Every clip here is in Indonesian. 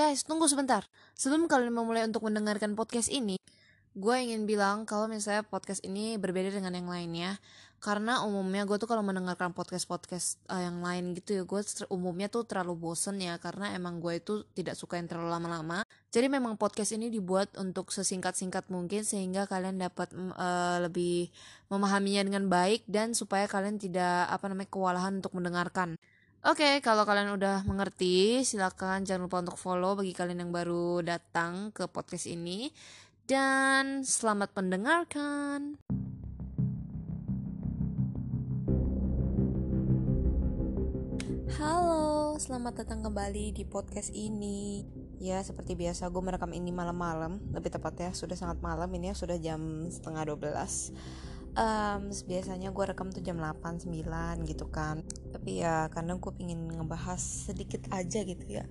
Guys, tunggu sebentar. Sebelum kalian memulai untuk mendengarkan podcast ini, gue ingin bilang kalau misalnya podcast ini berbeda dengan yang lainnya. Karena umumnya gue tuh kalau mendengarkan podcast-podcast uh, yang lain gitu ya, gue umumnya tuh terlalu bosen ya. Karena emang gue itu tidak suka yang terlalu lama-lama. Jadi memang podcast ini dibuat untuk sesingkat-singkat mungkin sehingga kalian dapat uh, lebih memahaminya dengan baik dan supaya kalian tidak apa namanya kewalahan untuk mendengarkan. Oke, okay, kalau kalian udah mengerti, silakan jangan lupa untuk follow bagi kalian yang baru datang ke podcast ini. Dan selamat mendengarkan. Halo, selamat datang kembali di podcast ini. Ya, seperti biasa gue merekam ini malam-malam, lebih tepatnya sudah sangat malam ini ya, sudah jam setengah 12 um, biasanya gue rekam tuh jam 8 9 gitu kan. Tapi ya karena gue pengen ngebahas sedikit aja gitu ya.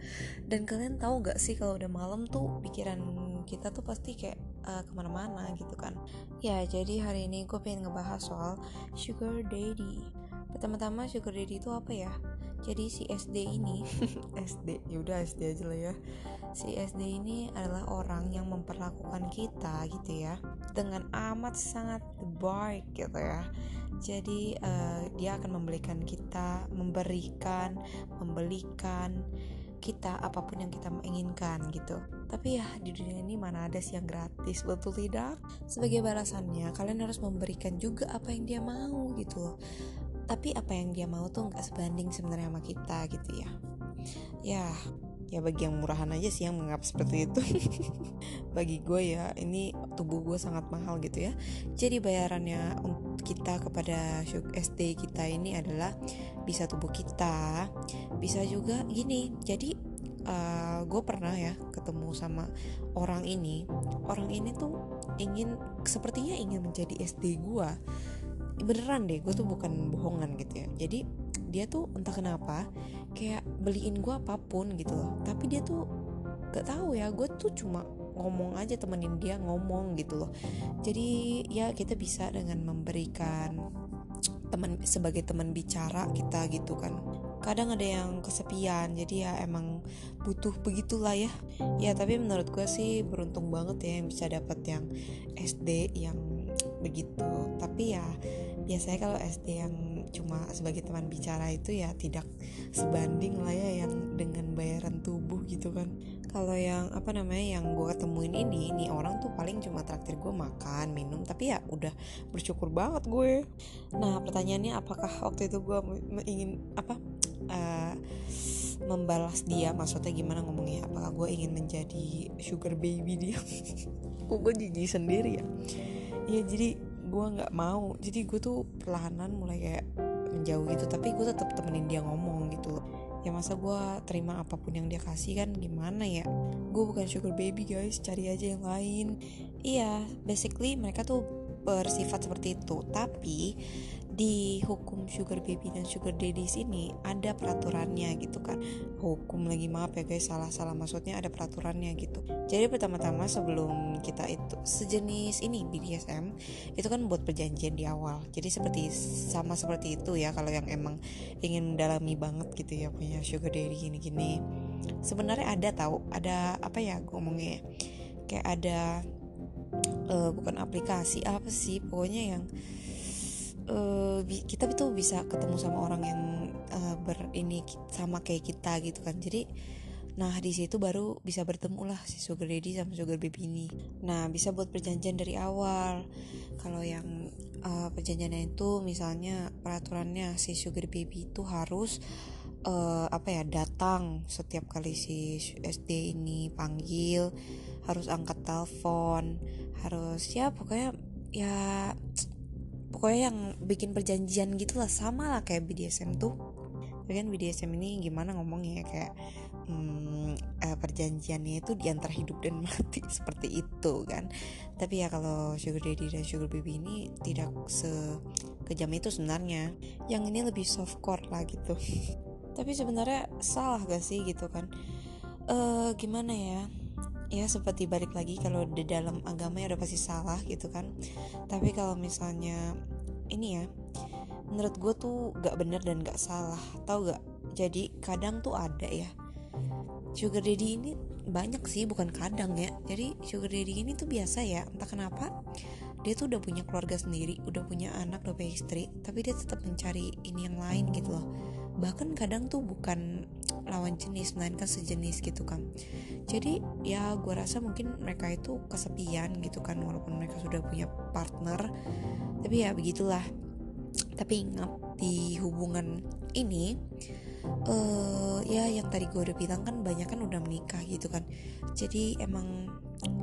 Dan kalian tahu gak sih kalau udah malam tuh pikiran kita tuh pasti kayak uh, ke mana-mana gitu kan. Ya jadi hari ini gue pengen ngebahas soal sugar daddy. Pertama-tama sugar daddy itu apa ya jadi si SD ini. SD yaudah SD aja lah ya. Si SD ini adalah orang yang memperlakukan kita gitu ya dengan amat sangat baik gitu ya. Jadi uh, dia akan memberikan kita memberikan membelikan kita apa pun yang kita inginkan gitu. Tapi ya di dunia ini mana ada sih yang gratis betul tidak? Sebagai balasannya kalian harus memberikan juga apa yang dia mau gitu loh tapi apa yang dia mau tuh nggak sebanding sebenarnya sama kita gitu ya. Ya ya bagi yang murahan aja sih yang menganggap seperti itu. Bagi gue ya ini tubuh gue sangat mahal gitu ya. Jadi bayarannya untuk kita kepada SD kita ini adalah bisa tubuh kita. Bisa juga gini jadi uh, gue pernah ya ketemu sama orang ini. Orang ini tuh ingin sepertinya ingin menjadi SD gue beneran deh gue tuh bukan bohongan gitu ya. Jadi dia tuh entah kenapa kayak beliin gue apa pun gitu loh. Tapi dia tuh gak tahu ya gue tuh cuma ngomong aja temenin dia ngomong gitu loh. Jadi ya kita bisa dengan memberikan teman sebagai teman bicara kita gitu kan. Kadang ada yang kesepian jadi ya emang butuh begitulah ya. Ya tapi menurut gue sih beruntung banget ya yang bisa dapat yang SD yang begitu. Tapi ya biasanya kalau SD yang cuma sebagai teman bicara itu ya tidak sebanding lah ya yang dengan bayaran tubuh gitu kan. Kalau yang apa namanya yang gue ketemuin ini ini orang tuh paling cuma traktir gue makan minum tapi ya udah bersyukur banget gue. Nah pertanyaannya apakah waktu itu gue ingin apa uh, membalas dia? Maksudnya gimana ngomongnya? Apakah gue ingin menjadi sugar baby dia? Gue jijik sendiri ya? Ya jadi gue nggak mau. Jadi gue tuh perlahanan mulai kayak menjauh gitu. Tapi gue tetap temenin dia ngomong gitu ya masa gue terima apa pun yang dia kasih kan gimana ya? Gue bukan sugar baby guys. Cari aja yang lain. Iya basically mereka tuh bersifat seperti itu. Tapi di hukum sugar baby dan sugar daddy sini ada peraturannya gitu kan. Hukum lagi maaf ya guys salah-salah. Maksudnya ada peraturannya gitu. Jadi pertama-tama sebelum kita itu sejenis ini BDSM itu kan buat perjanjian di awal. Jadi seperti sama seperti itu ya kalau yang emang ingin mendalami banget gitu ya punya sugar daddy gini-gini. Sebenarnya ada tahu ada apa ya ngomongnya kayak ada uh, bukan aplikasi apa sih? Pokoknya yang uh, kita itu bisa ketemu sama orang yang uh, ber ini sama kayak kita gitu kan. Jadi nah di situ baru bisa bertemu lah si sugar daddy sama sugar baby ini. Nah bisa buat perjanjian dari awal. Kalau yang uh, perjanjiannya itu misalnya peraturannya si sugar baby itu harus uh, apa ya datang setiap kali si SD ini panggil harus angkat telepon harus ya pokoknya ya pokoknya yang bikin perjanjian gitu lah sama lah kayak BDSM tuh. Tapi kan BDSM ini gimana ngomongnya kayak hmm, eh, perjanjiannya itu di antara hidup dan mati seperti itu kan. Tapi ya kalau sugar daddy dan sugar baby ini tidak sekejam itu sebenarnya. Yang ini lebih softcore lah gitu. Tapi sebenarnya salah gak sih gitu kan? Uh, gimana ya ya seperti balik lagi kalau di dalam agama ya udah pasti salah gitu kan. Tapi kalau misalnya ini ya menurut gue tuh gak bener dan gak salah tau gak jadi kadang tuh ada ya. Sugar daddy ini banyak sih bukan kadang ya. Jadi sugar daddy ini tuh biasa ya entah kenapa dia tuh udah punya keluarga sendiri udah punya anak udah punya istri tapi dia tetap mencari ini yang lain gitu loh bahkan kadang tuh bukan lawan jenis melainkan sejenis gitu kan jadi ya gue rasa mungkin mereka itu kesepian gitu kan walaupun mereka sudah punya partner. Tapi ya begitulah. Tapi ingat di hubungan ini uh, ya yang tadi gue udah bilang kan banyak kan udah menikah gitu kan. Jadi emang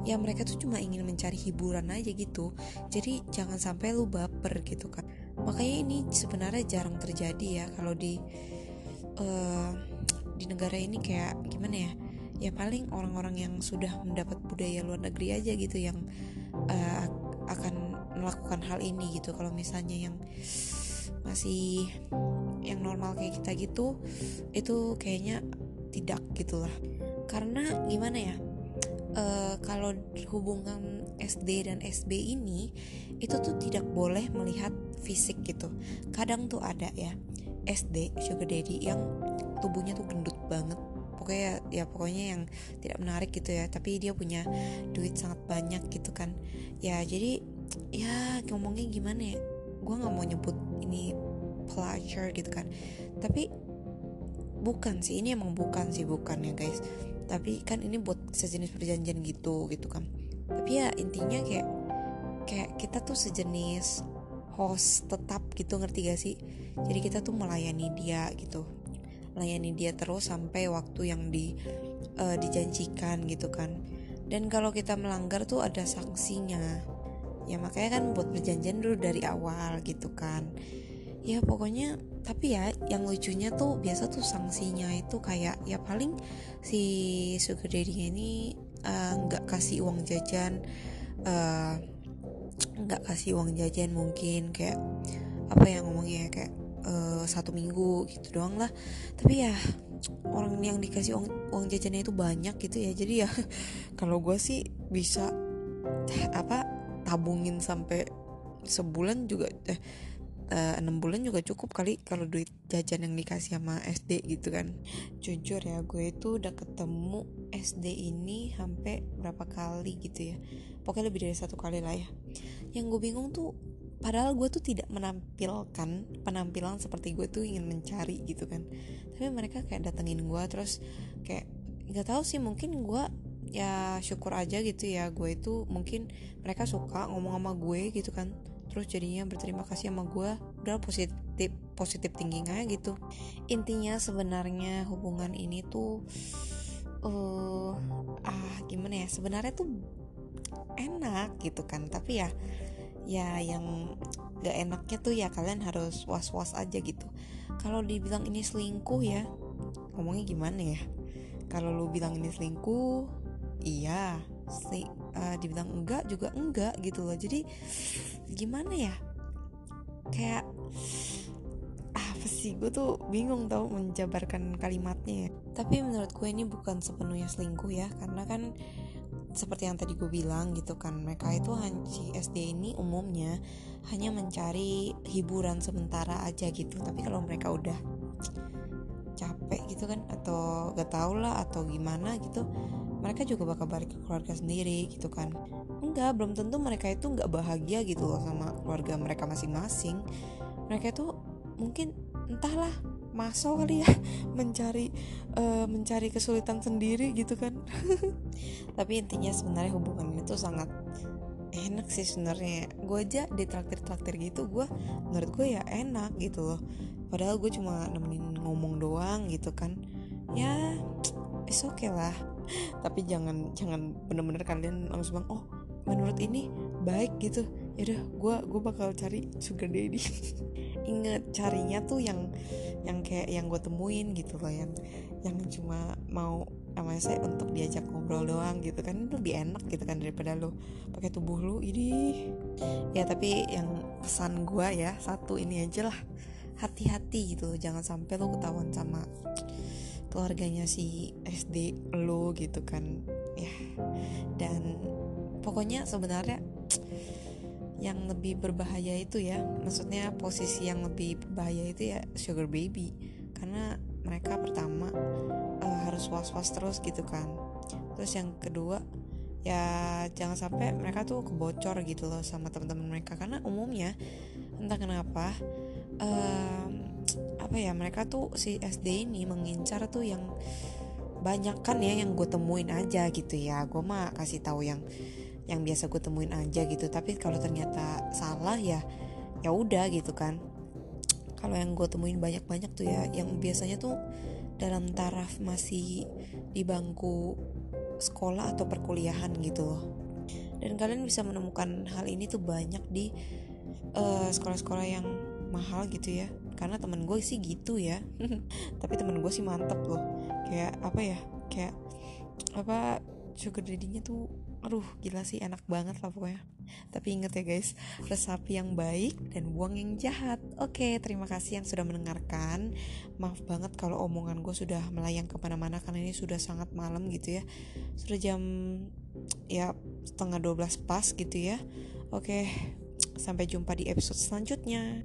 ya mereka tuh cuma ingin mencari hiburan aja gitu. Jadi jangan sampai lu baper gitu kan. Makanya ini sebenarnya jarang terjadi ya kalau di uh, di negara ini kayak gimana ya? Ya paling orang-orang yang sudah mendapat budaya luar negeri aja gitu yang uh, akan melakukan hal ini gitu. Kalau misalnya yang masih yang normal kayak kita gitu itu kayaknya tidak gitulah. Karena gimana ya uh, kalau hubungan SD dan SB ini itu tuh tidak boleh melihat fisik gitu. Kadang tuh ada ya SD sugar daddy yang tubuhnya tuh gendut banget. Pokoknya ya, ya pokoknya yang tidak menarik gitu ya tapi dia punya duit sangat banyak gitu kan. Ya jadi ya ngomongnya gimana ya gue nggak mau nyebut ini pleasure gitu kan. Tapi bukan sih ini emang bukan sih bukan ya guys. Tapi kan ini buat sejenis perjanjian gitu gitu kan. Tapi ya intinya kayak kayak kita tuh sejenis host tetap gitu ngerti gak sih? Jadi kita tuh melayani dia gitu. Melayani dia terus sampai waktu yang di uh, dijanjikan gitu kan. Dan kalau kita melanggar tuh ada sanksinya. Ya makanya kan buat perjanjian dulu dari awal gitu kan ya pokoknya tapi ya yang lucunya tuh biasa tuh sanksinya itu kayak ya paling si sugar daddy ini eh, nggak uh, kasih uang jajan eh, nggak uh, kasih uang jajan mungkin kayak apa yang ngomongnya kayak uh, satu minggu gitu doang lah. Tapi ya orang yang dikasih uang uang jajannya itu banyak gitu ya. Jadi ya kalau gue sih bisa apa tabungin sampai sebulan juga eh enam uh, bulan juga cukup kali kalau duit jajan yang dikasih sama SD gitu kan. Jujur ya gue itu udah ketemu SD ini sampai berapa kali gitu ya. Pokoknya lebih dari satu kali lah ya. Yang gue bingung tuh padahal gue tuh tidak menampilkan penampilan seperti gue tuh ingin mencari gitu kan. Tapi mereka kayak datengin gue terus kayak nggak tahu sih mungkin gue ya syukur aja gitu ya gue itu mungkin mereka suka ngomong sama gue gitu kan terus jadinya berterima kasih sama gue udah positif positif thinking aja gitu. Intinya sebenarnya hubungan ini tuh uh, ah gimana ya? Sebenarnya tuh enak gitu kan. Tapi ya ya yang gak enaknya tuh ya kalian harus was was aja gitu. Kalau dibilang ini selingkuh ya ngomongnya gimana ya? Kalau lu bilang ini selingkuh iya. Sih uh, dibilang enggak juga enggak gitu loh. Jadi gimana ya? Kayak apa sih? Gue tuh bingung tau menjabarkan kalimatnya ya. tapi menurut gue ini bukan sepenuhnya selingkuh ya karena kan seperti yang tadi gue bilang gitu kan mereka itu si SD ini umumnya hanya mencari hiburan sementara aja gitu. Tapi kalau mereka udah capek gitu kan atau gak tau lah atau gimana gitu mereka juga bakal balik ke keluarga sendiri gitu kan. Enggak belum tentu mereka itu nggak bahagia gitu loh sama keluarga mereka masing-masing. Mereka itu mungkin entahlah masuk kali ya mencari uh, mencari kesulitan sendiri gitu kan. Tapi intinya sebenarnya hubungan itu sangat enak sih sebenarnya. Gue aja di traktir gitu gue menurut gue ya enak gitu loh. Padahal gue cuma nemenin ngomong doang gitu kan. Ya oke okay lah tapi jangan jangan bener-bener kalian langsung bilang oh menurut ini baik gitu. Yaudah gue gue bakal cari sugar daddy. Inget carinya tuh yang yang kayak yang gue temuin gitu loh yang yang cuma mau namanya saya untuk diajak ngobrol doang gitu kan. Itu lebih enak gitu kan daripada lo pakai tubuh lo ini ya tapi yang pesan gue ya satu ini aja lah. Hati-hati gitu jangan sampai lo ketahuan sama keluarganya si SD lo gitu kan. Ya. Dan pokoknya sebenarnya yang lebih berbahaya itu ya maksudnya posisi yang lebih berbahaya itu ya sugar baby. Karena mereka pertama uh, harus was was terus gitu kan. Terus yang kedua ya jangan sampai mereka tuh kebocor gitu loh sama teman-teman mereka. Karena umumnya entah kenapa um, apa ya mereka tuh si SD ini mengincar tuh yang banyak kan ya yang gue temuin aja gitu ya. Gue mah kasih tahu yang yang biasa gue temuin aja gitu. Tapi kalau ternyata salah ya ya udah gitu kan. Kalau yang gue temuin banyak-banyak tuh ya yang biasanya tuh dalam taraf masih di bangku sekolah atau perkuliahan gitu. Loh dan kalian bisa menemukan hal ini tuh banyak di sekolah sekolah-sekolah yang mahal gitu ya. Karena temen gue sih gitu ya. Tapi temen gue sih mantep loh. Kayak apa ya? Kayak apa sugar daddy-nya tuh aduh gila sih enak banget lah pokoknya. Tapi inget ya guys resapi yang baik dan buang yang jahat. Oke terima kasih yang sudah mendengarkan. Maaf banget kalau omongan gue sudah melayang ke mana-mana karena ini sudah sangat malam gitu ya. Sudah jam ya setengah 12 pas gitu ya. Oke sampai jumpa di episode selanjutnya